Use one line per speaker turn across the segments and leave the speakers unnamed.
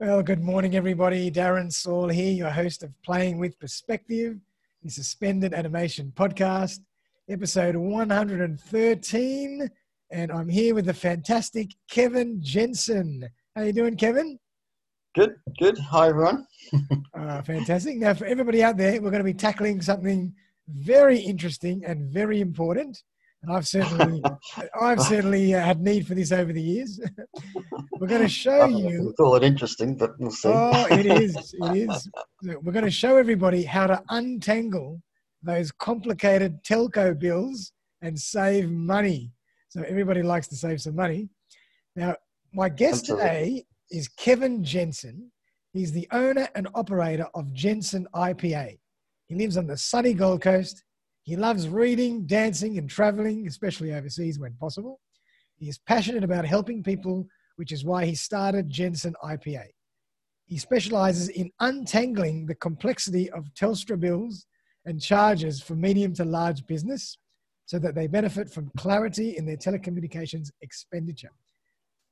Well, good morning, everybody. Darren Saul here, your host of Playing with Perspective, the Suspended Animation Podcast, episode 113. And I'm here with the fantastic Kevin Jensen. How are you doing, Kevin?
Good, good. Hi, everyone.
uh, fantastic. Now, for everybody out there, we're going to be tackling something very interesting and very important. And I've certainly, I've certainly uh, had need for this over the years. We're going to show you.
Call it interesting, but we'll see.
Oh, it is. It is. We're going to show everybody how to untangle those complicated telco bills and save money. So everybody likes to save some money. Now, my guest Absolutely. today is Kevin Jensen. He's the owner and operator of Jensen IPA. He lives on the sunny Gold Coast he loves reading, dancing, and traveling, especially overseas when possible. He is passionate about helping people, which is why he started Jensen IPA. He specializes in untangling the complexity of Telstra bills and charges for medium to large business so that they benefit from clarity in their telecommunications expenditure.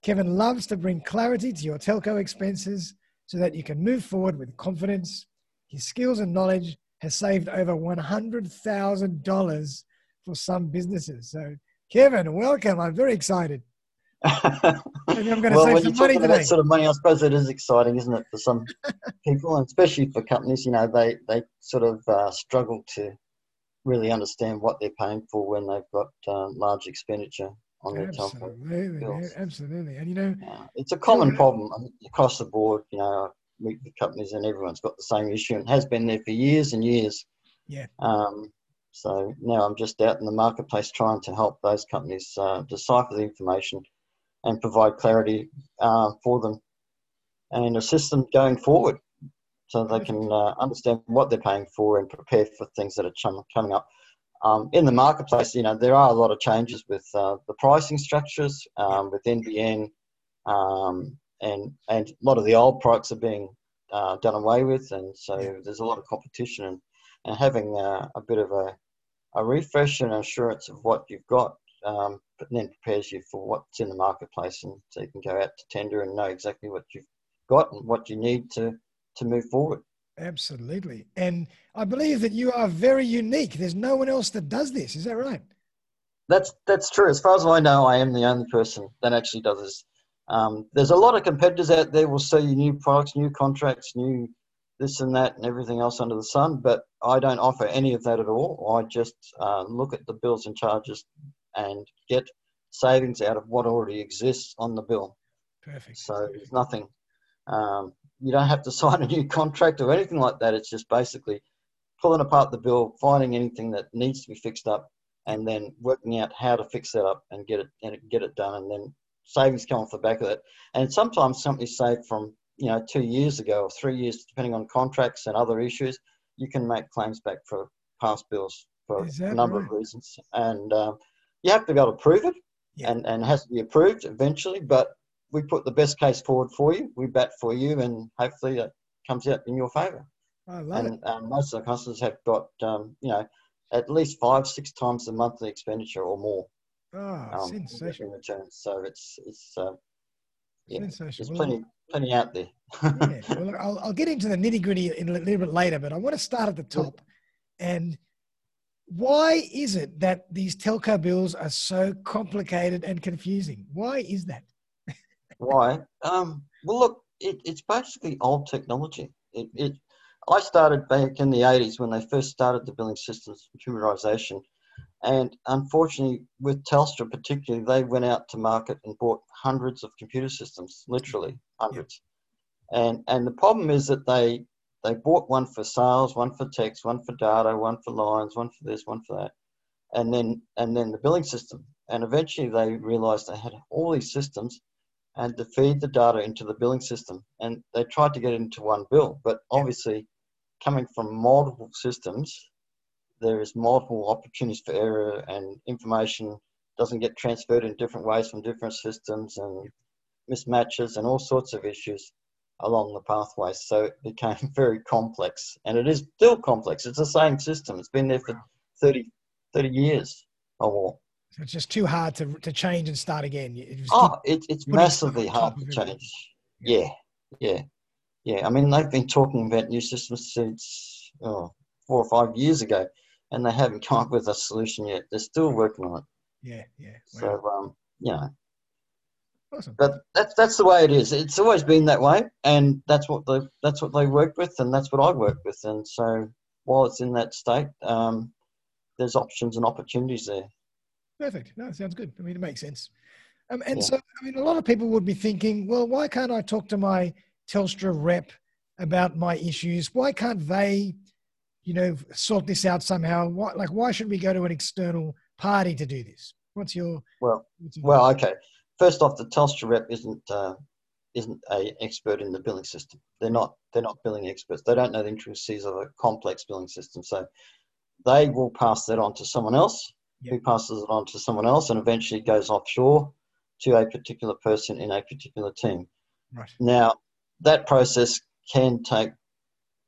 Kevin loves to bring clarity to your telco expenses so that you can move forward with confidence. His skills and knowledge has saved over $100,000 for some businesses. So, Kevin, welcome. I'm very excited.
I'm going to well, save some money today. That sort of money, I suppose it is exciting, isn't it, for some people, and especially for companies. You know, they they sort of uh, struggle to really understand what they're paying for when they've got uh, large expenditure on their
absolutely, bills. Absolutely, and you know, uh,
it's a common problem across the board. You know, meet the companies, and everyone's got the same issue and has been there for years and years.
Yeah.
Um, so now I'm just out in the marketplace trying to help those companies uh, decipher the information and provide clarity uh, for them and assist them going forward so they can uh, understand what they're paying for and prepare for things that are coming up. Um, in the marketplace, you know, there are a lot of changes with uh, the pricing structures, um, with NBN, um, and and a lot of the old products are being uh, done away with, and so yeah. there's a lot of competition, and, and having uh, a bit of a, a refresh and assurance of what you've got, um, but then prepares you for what's in the marketplace, and so you can go out to tender and know exactly what you've got and what you need to to move forward.
Absolutely, and I believe that you are very unique. There's no one else that does this. Is that right?
That's that's true. As far as I know, I am the only person that actually does this um, there's a lot of competitors out there will sell you new products, new contracts, new this and that, and everything else under the sun. But I don't offer any of that at all. I just uh, look at the bills and charges and get savings out of what already exists on the bill.
Perfect.
So there's nothing. Um, you don't have to sign a new contract or anything like that. It's just basically pulling apart the bill, finding anything that needs to be fixed up, and then working out how to fix that up and get it and get it done, and then savings come off the back of it. And sometimes companies save from you know two years ago or three years, depending on contracts and other issues. You can make claims back for past bills for a number right? of reasons, and um, you have to be able to prove it, yeah. and and it has to be approved eventually. But we put the best case forward for you. We bat for you, and hopefully it comes out in your favour.
I love
and,
it.
Um, most of the customers have got um, you know at least five, six times the monthly expenditure or more.
Oh, um, sensational!
Returns. So it's it's uh, yeah, sensational. There's plenty plenty out there.
yeah, well, I'll, I'll get into the nitty gritty in a little bit later, but I want to start at the top. And why is it that these telco bills are so complicated and confusing? Why is that?
why? Um, well, look, it, it's basically old technology. It, it, I started back in the 80s when they first started the billing systems computerization and unfortunately, with Telstra particularly, they went out to market and bought hundreds of computer systems, literally hundreds. And and the problem is that they they bought one for sales, one for text, one for data, one for lines, one for this, one for that, and then and then the billing system. And eventually, they realised they had all these systems, and to feed the data into the billing system. And they tried to get it into one bill, but obviously, coming from multiple systems, there is multiple opportunities for error and information doesn't get transferred in different ways from different systems and mismatches and all sorts of issues along the pathways. So it became very complex and it is still complex. It's the same system. It's been there for 30, 30 years or more.
So it's just too hard to, to change and start again.
Oh, it oh, it, it's massively hard to change. Yeah, yeah. Yeah, I mean they've been talking about new systems since oh, four or five years ago, and they haven't come up with a solution yet. They're still working on it.
Yeah, yeah.
So um, you know,
awesome.
but that's that's the way it is. It's always been that way, and that's what they that's what they work with, and that's what I work with. And so while it's in that state, um, there's options and opportunities there.
Perfect. No, sounds good. I mean, it makes sense. Um, and
Yeah.
so, I mean, a lot of people would be thinking, well, why can't I talk to my Telstra rep about my issues? Why can't they, you know, sort this out somehow? Why, like, why should we go to an external party to do this? What's your,
Well,
what's your
well, okay. First off, the Telstra rep isn't uh, isn't a expert in the billing system. They're not they're not billing experts. They don't know the intricacies of a complex billing system. So they will pass that on to someone else, who passes it on to someone else, and eventually goes offshore to a particular person in a particular team.
right?
Now, that process can take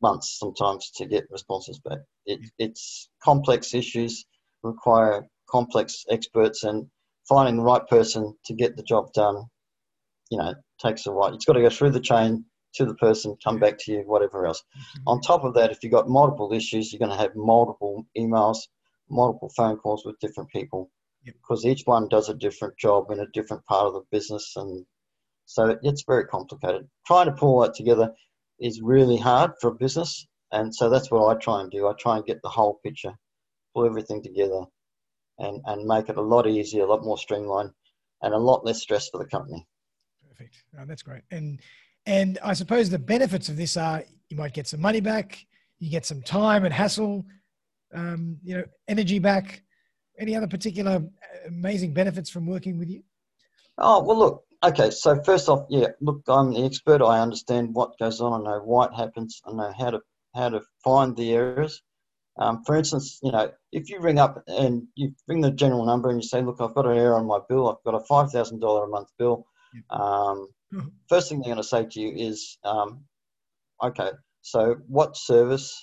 months sometimes to get responses back. It, it's complex issues require complex experts, and finding the right person to get the job done, you know, takes a while. It's got to go through the chain to the person, come back to you, whatever else. Mm-hmm. On top of that, if you've got multiple issues, you're going to have multiple emails, multiple phone calls with different people
Yep.
because each one does a different job in a different part of the business. And so it's very complicated. Trying to pull that together is really hard for a business. And so that's what I try and do. I try and get the whole picture, pull everything together and, and make it a lot easier, a lot more streamlined, and a lot less stress for the company.
Perfect. Oh, that's great. And and I suppose the benefits of this are you might get some money back, you get some time and hassle, um, you know, energy back. Any other particular uh, amazing benefits from working with you?
Oh, well, look, okay, so first off, yeah, look, I'm the expert. I understand what goes on. I know why it happens. I know how to how to find the errors. Um, for instance, you know, if you ring up and you ring the general number and you say, look, I've got an error on my bill. I've got a $5,000 a month bill. Um,
Mhm.
first thing they're going to say to you is, um, okay, so what service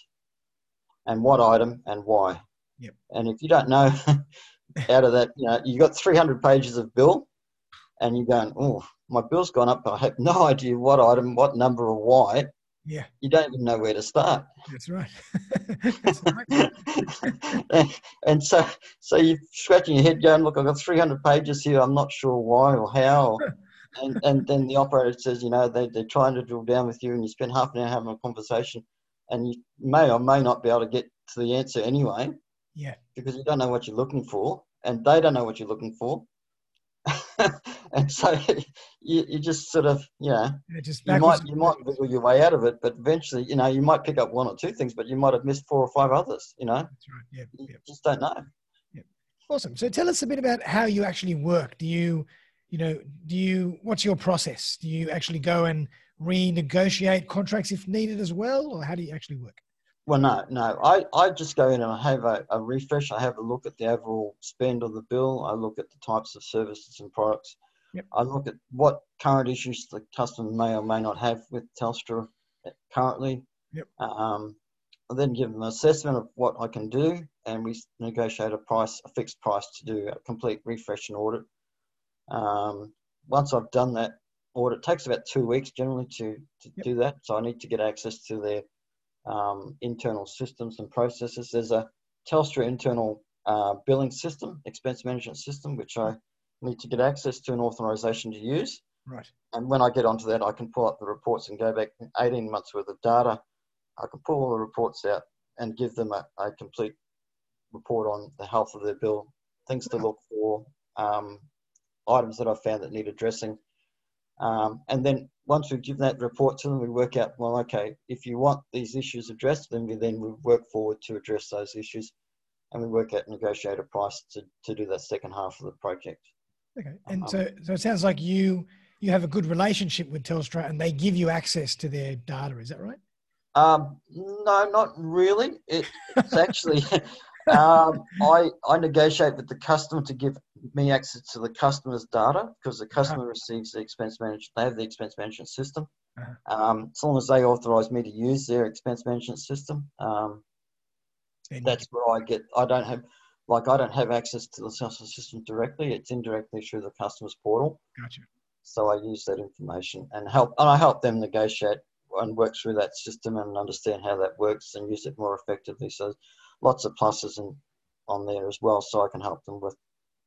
and what item and why?
Yep.
And if you don't know out of that, you know, you got 300 pages of bill and you're going, oh, my bill's gone up, but I have no idea what item, what number, or why.
Yeah,
You don't even know where to start.
that's right. that's right.
and, and so, so you're scratching your head, going, "Look, I've got 300 pages here. I'm not sure why or how." and and then the operator says, "You know, they they're trying to drill down with you, and you spend half an hour having a conversation, and you may or may not be able to get to the answer anyway
Yeah,
because you don't know what you're looking for, and they don't know what you're looking for." And so you, you just sort of, you know,
yeah, just
you might you might wiggle your way out of it, but eventually, you know, you might pick up one or two things, but you might have missed four or five others. You know,
That's right. Yeah,
you
yeah.
just don't know. Yeah.
Awesome. So tell us a bit about how you actually work. Do you, you know, do you? What's your process? Do you actually go and renegotiate contracts if needed as well, or how do you actually work?
Well, no, no. I, I just go in and I have a, a refresh. I have a look at the overall spend of the bill. I look at the types of services and products.
Yep.
I look at what current issues the customer may or may not have with Telstra currently.
Yep.
Um, I then give them an assessment of what I can do, and we negotiate a price, a fixed price to do a complete refresh and audit. Um, once I've done that audit, it takes about two weeks generally to, to
Yep.
do that. So I need to get access to their um, internal systems and processes. There's a Telstra internal uh, billing system, expense management system, which I need to get access to an authorization to use.
Right.
And when I get onto that, I can pull up the reports and go back 18 months worth of data. I can pull all the reports out and give them a, a complete report on the health of their bill, things to look for, um, items that I've found that need addressing. Um, and then once we've given that report to them, we work out, well, okay, if you want these issues addressed, then we then we work forward to address those issues. And we work out negotiate a price to, to do that second half of the project.
Okay. And
Um,
so, so it sounds like you you have a good relationship with Telstra, and they give you access to their data. Is that right?
Um, no, not really. It, it's actually, um, I, I negotiate with the customer to give me access to the customer's data because the customer receives the expense management. They have the expense management system.
Uh-huh.
Um, as long as they authorize me to use their expense management system, um, that's where I get. I don't have, like, I don't have access to the Salesforce system directly. It's indirectly through the customer's portal.
Gotcha.
So I use that information and help, and I help them negotiate and work through that system and understand how that works and use it more effectively. So lots of pluses and on there as well, so I can help them with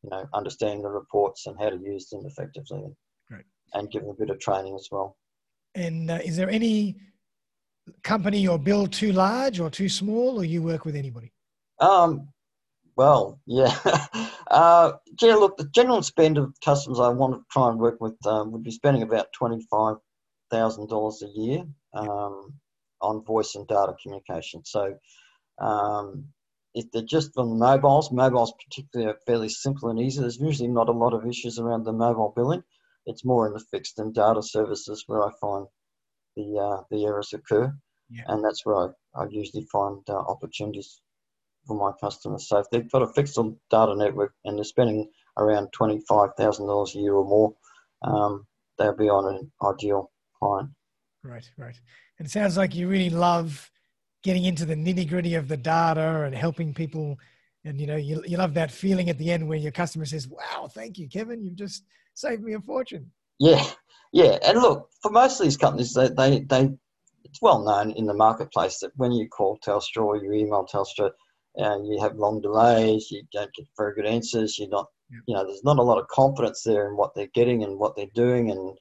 you know understanding the reports and how to use them effectively,
Great.
and give them a bit of training as well.
And uh, is there any company or bill too large or too small, or you work with anybody?
Um, well, yeah. uh, yeah, look, the general spend of customers I want to try and work with um, would be spending about $25,000 a year um, on voice and data communication. So um, if they're just on mobiles, mobiles particularly are fairly simple and easy. There's usually not a lot of issues around the mobile billing. It's more in the fixed and data services where I find the uh, the errors occur,
Yeah.
and that's where I, I usually find uh, opportunities for my customers. So if they've got a fixed data network and they're spending around twenty five thousand dollars a year or more, um, they'll be on an ideal client.
Right, right. And it sounds like you really love getting into the nitty gritty of the data and helping people. And you know, you, you love that feeling at the end where your customer says, "Wow, thank you, Kevin. You've just saved me a fortune."
Yeah, yeah. And look, for most of these companies, they, they, they it's well known in the marketplace that when you call Telstra or you email Telstra, uh, you have long delays, you don't get very good answers, you're not,
Yep.
you know, there's not a lot of confidence there in what they're getting and what they're doing. And,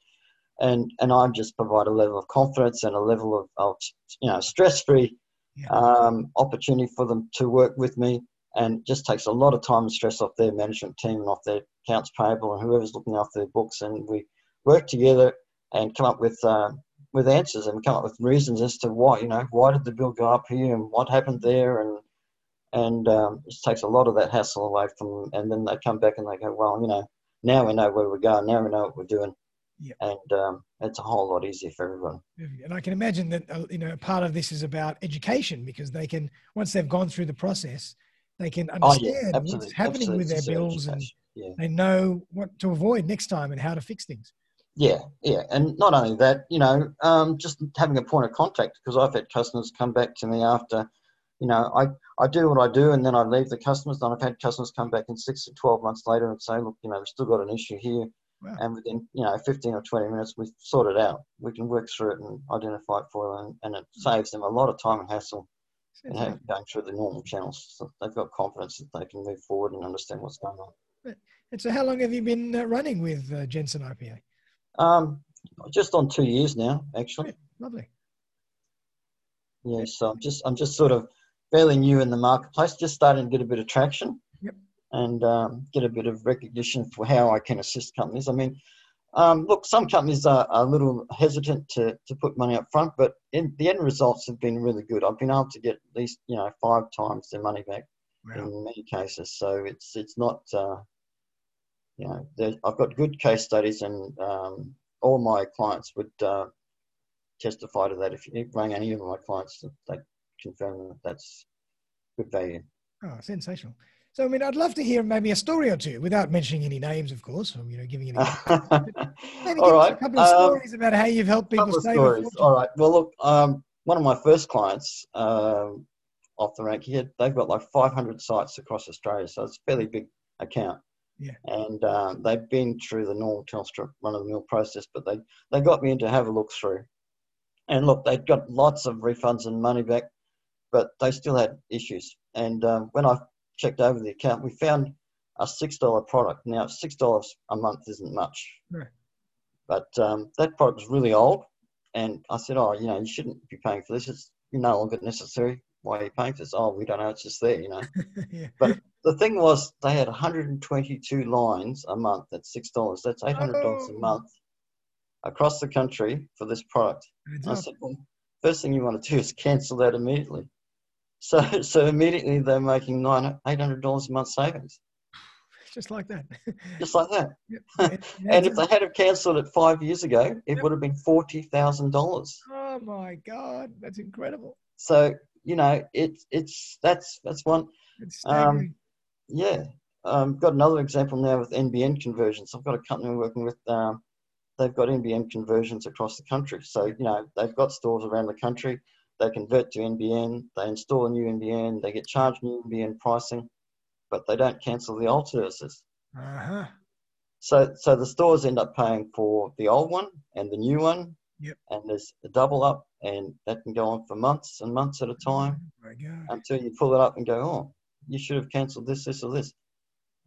and, and I just provide a level of confidence and a level of, of you know, stress free
Yeah.
um, opportunity for them to work with me. And it just takes a lot of time and stress off their management team and off their accounts payable and whoever's looking after their books. And we work together and come up with uh, with answers and come up with reasons as to why you know why did the bill go up here and what happened there and and um, it takes a lot of that hassle away from them. And then they come back and they go, well, you know, now we know where we're going, now we know what we're doing,
Yep.
and um, it's a whole lot easier for everyone.
And I can imagine that uh, you know part of this is about education because they can once they've gone through the process, they can
Oh
understand
yeah,
what's happening with their
Absolutely.
bills and
yeah.
they know what to avoid next time and how to fix things.
Yeah, yeah, and not only that, you know, um, just having a point of contact because I've had customers come back to me after, you know, I, I do what I do and then I leave the customers. Then I've had customers come back in six to twelve months later and say, look, you know, we've still got an issue here,
Wow.
and within you know fifteen or twenty minutes we've sorted it out. We can work through it and identify it for them, and, and it saves them a lot of time and hassle and going through the normal channels. So they've got confidence that they can move forward and understand what's going on.
And so, how long have you been uh, running with uh, Jensen IPA?
Um, just on two years now, actually.
Lovely.
Yeah, so I'm just I'm just sort of fairly new in the marketplace, just starting to get a bit of traction,
Yep.
and um, get a bit of recognition for how I can assist companies. I mean, um, look, some companies are, are a little hesitant to, to put money up front, but in, the end results have been really good. I've been able to get at least you know five times their money back
Wow.
in many cases. So it's it's not uh, you know I've got good case studies, and um, all my clients would uh, testify to that. If you rang any of my clients, they confirm that that's good value.
Oh, sensational. So, I mean, I'd love to hear maybe a story or two without mentioning any names, of course, or, you know, giving any. Maybe
all
give
right.
a couple of
um,
stories about how you've helped people save.
All right. Well, look, um, one of my first clients um, off the rank here, they've got like 500 sites across Australia, so it's a fairly big account.
Yeah.
And um, they've been through the normal Telstra run-of-the-mill process, but they they got me in to have a look through. And look, they've got lots of refunds and money back, but they still had issues. And um, when I checked over the account, we found a six dollar product. Now, six dollars a month isn't much,
No.
but um, that product was really old. And I said, "Oh, you know, you shouldn't be paying for this. It's no longer necessary. Why are you paying for this? Oh, we don't know. It's just there, you know."
yeah.
the thing was, they had 122 lines a month at six dollars. That's eight hundred dollars
Oh.
a month across the country for this product. I said, well, first thing you want to do is cancel that immediately. So, so immediately they're making nine, eight hundred dollars a month savings,
Just like that.
just like that.
Yep. It- it
And if they had have cancelled it five years ago, it
Yep.
would have been forty thousand dollars.
oh my God, that's incredible.
So you know, it's it's that's that's one.
It's
Um. Yeah, um, got another example now with NBN conversions. I've got a company working with. Um, they've got NBN conversions across the country. So you know, they've got stores around the country. They convert to NBN. They install a new NBN. They get charged new NBN pricing, but they don't cancel the old services.
uh-huh.
So, so the stores end up paying for the old one and the new one,
Yep.
and there's a double up, and that can go on for months and months at a time until you pull it up and go, oh, you should have cancelled this, this, or this.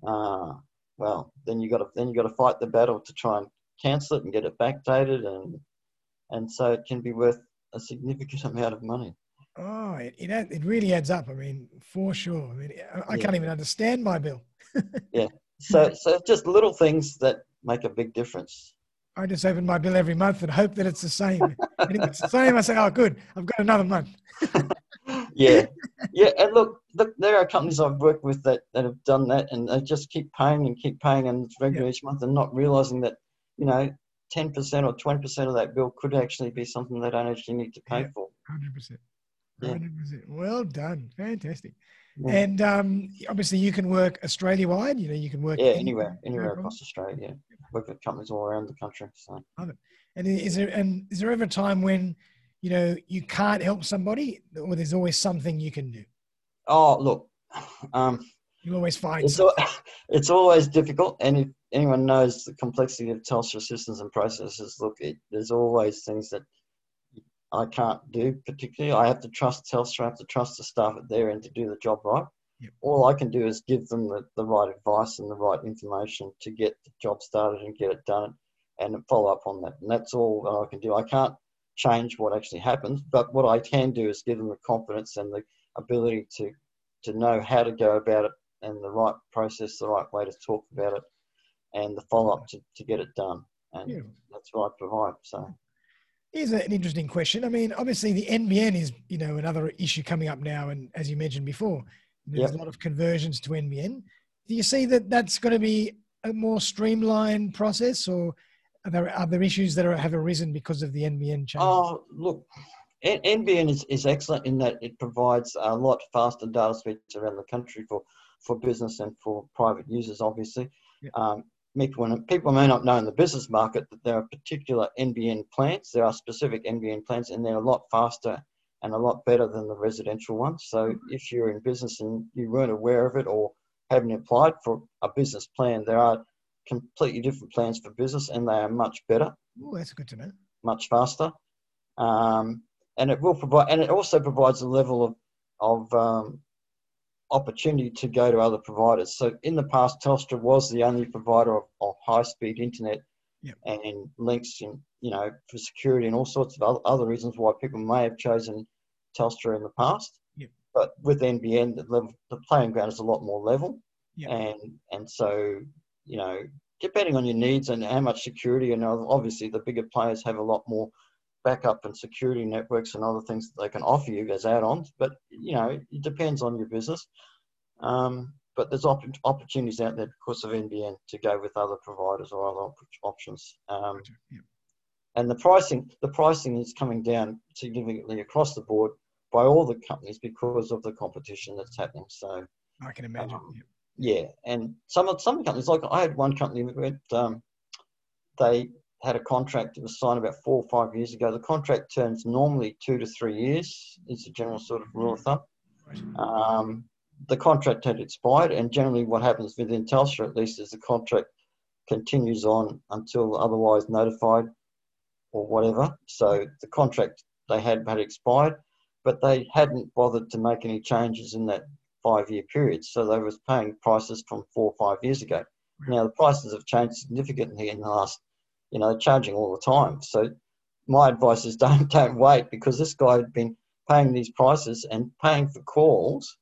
Uh, well, then you got to then you got to fight the battle to try and cancel it and get it backdated, and and so it can be worth a significant amount of money.
Oh, it, it, it really adds up. I mean, for sure. I mean, I, I
Yeah.
can't even understand my bill.
Yeah. So so just little things that make a big difference.
I just open my bill every month and hope that it's the same. and if it's the same, I say, oh, good, I've got another month.
yeah, yeah. And look, look, there are companies I've worked with that, that have done that, and they just keep paying and keep paying, and it's regular each month, and not realizing that you know, ten percent or twenty percent of that bill could actually be something they don't actually need to pay
Yeah.
for.
100%. 100%. Well done. Fantastic.
Yeah.
And um, obviously, you can work Australia wide. You know, you can work
Yeah,
anywhere,
anywhere,
no
anywhere
problem.
across Australia. Yeah, work with companies all around the country. So
And is there and is there ever a time when you know you can't help somebody, or there's always something you can do?
oh, look, um,
You'll always find
it's al- it's always difficult, and if anyone knows the complexity of Telstra systems and processes, look, it, there's always things that I can't do. Particularly, I have to trust Telstra, I have to trust the staff at their end to do the job right.
Yep.
All I can do is give them the, the right advice and the right information to get the job started and get it done, and follow up on that. And that's all that I can do. I can't change what actually happens, but what I can do is give them the confidence and the ability to to know how to go about it and the right process, the right way to talk about it, and the follow up to, to get it done. And
Beautiful.
that's what I provide. So
Here's an interesting question. I mean, obviously, the NBN is you know another issue coming up now, and as you mentioned before, there's
Yep.
a lot of conversions to NBN. Do you see that that's going to be a more streamlined process, or are there other issues that are, have arisen because of the NBN change?
Oh, look, NBN is, is excellent in that it provides a lot faster data speeds around the country for, for business and for private users, obviously.
Yeah.
Um, people, people may not know in the business market that there are particular NBN plans. There are specific NBN plans, and they're a lot faster and a lot better than the residential ones. So if you're in business and you weren't aware of it or haven't applied for a business plan, there are completely different plans for business, and they are much better
Oh, that's good to know.
much faster. Um, and it will provide, and it also provides a level of, of um, opportunity to go to other providers. So in the past, Telstra was the only provider of, of high-speed internet
Yep.
and links, and you know, for security and all sorts of other, other reasons why people may have chosen Telstra in the past.
Yep.
But with NBN, the level, the playing ground is a lot more level,
Yep.
and and so you know, depending on your needs and how much security, and obviously the bigger players have a lot more backup and security networks and other things that they can offer you as add-ons. But you know, it depends on your business. Um, but there's opp- opportunities out there because of NBN to go with other providers or other op- options. Um,
Gotcha. Yeah.
and the pricing, the pricing is coming down significantly across the board by all the companies because of the competition that's happening. So
I can imagine.
Um,
yeah.
yeah, and some of some companies, like I had one company that went, um, they had a contract that was signed about four or five years ago. The contract terms normally two to three years. Is the general sort of rule of thumb. Um, the contract had expired, and generally, what happens within Telstra, at least, is the contract continues on until otherwise notified or whatever. So the contract they had had expired, but they hadn't bothered to make any changes in that five-year period. So they was paying prices from four or five years ago. Now the prices have changed significantly in the last, you know, charging all the time. So my advice is don't don't wait because this guy had been paying these prices and paying for calls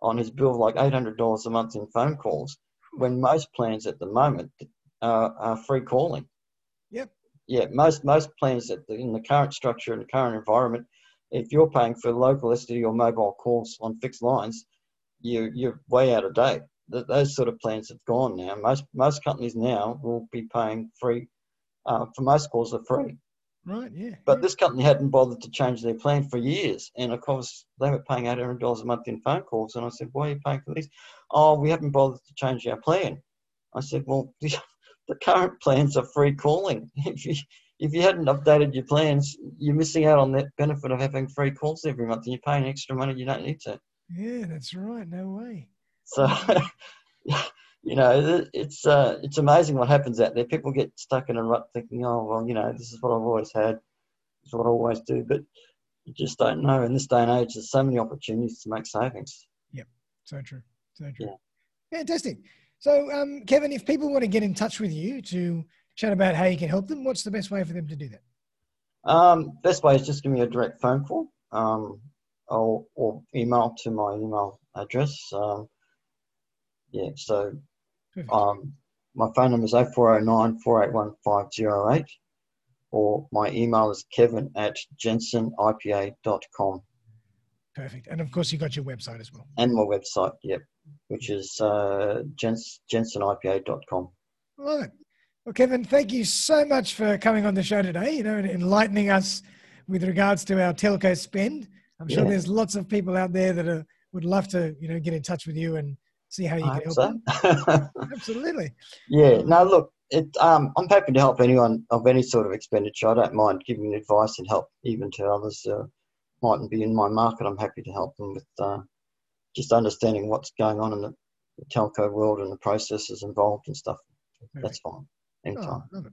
on his bill of like eight hundred dollars a month in phone calls, when most plans at the moment uh, are free calling.
Yep.
Yeah, most most plans that in the current structure and the current environment, if you're paying for local STD or mobile calls on fixed lines, you you're way out of date. Th- those sort of plans have gone now. Most most companies now will be paying free uh, for most calls are free.
Right. Yeah.
But
yeah.
this company hadn't bothered to change their plan for years, and of course they were paying eight hundred dollars a month in phone calls. And I said, "Why are you paying for these?" Oh, we haven't bothered to change our plan. I said, "Well, the current plans are free calling. If you if you hadn't updated your plans, you're missing out on that benefit of having free calls every month, and you're paying extra money you don't need to."
yeah, that's right. No way.
So, you know, it's uh, it's amazing what happens out there. People get stuck in a rut thinking, oh, well, you know, this is what I've always had, this is what I always do. But you just don't know. In this day and age, there's so many opportunities to make savings.
Yep, so true. So true.
Yeah.
Fantastic. So, um, Kevin, if people want to get in touch with you to chat about how you can help them, what's the best way for them to do that?
Um, best way is just give me a direct phone call um, or, or email to my email address. Um, yeah, so. Um, my phone number is 0409 481 508 or my email is kevin at jensenipa.com
Perfect. And of course, you got your website as well.
and my website, yep, which is uh, jens, jensenipa.com.
It. Well, Kevin, thank you so much for coming on the show today, you know, and enlightening us with regards to our telco spend. I'm sure
Yeah.
there's lots of people out there that are, would love to, you know, get in touch with you and see how you
I
can help
so.
them. Absolutely.
Yeah, no, look, it, um, I'm happy to help anyone of any sort of expenditure. I don't mind giving advice and help even to others uh, mightn't be in my market. I'm happy to help them with uh, just understanding what's going on in the, the telco world and the processes involved and stuff. That's fine. Anytime.
Oh.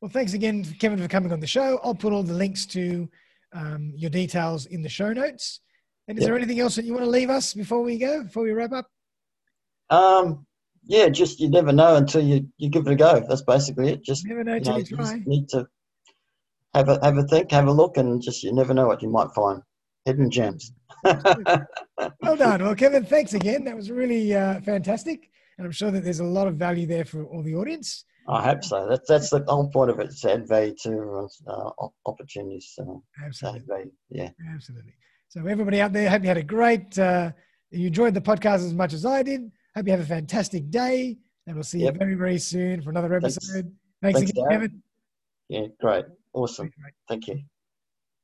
Well, thanks again, Kevin, for coming on the show. I'll put all the links to um, your details in the show notes. And is
Yep.
there anything else that you want to leave us before we go, before we wrap up?
Um, yeah, just you never know until you, you give it a go. That's basically it. Just
Never know
you, know,
you
just need to have a have a think, have a look, and just you never know what you might find. Hidden gems.
Well done. Well, Kevin, thanks again. That was really uh, fantastic. And I'm sure that there's a lot of value there for all the audience.
I hope so. That's that's the whole point of it. It's to add value to uh, opportunities. So
Absolutely.
value. Yeah.
Absolutely. So, everybody out there, hope you had a great, uh, you enjoyed the podcast as much as I did. Hope you have a fantastic day. And we'll see
Yep.
you very, very soon for another
Thanks.
episode. Thanks,
Thanks,
again,
Darren.
Kevin.
Yeah. Great. Awesome.
Great.
Thank you.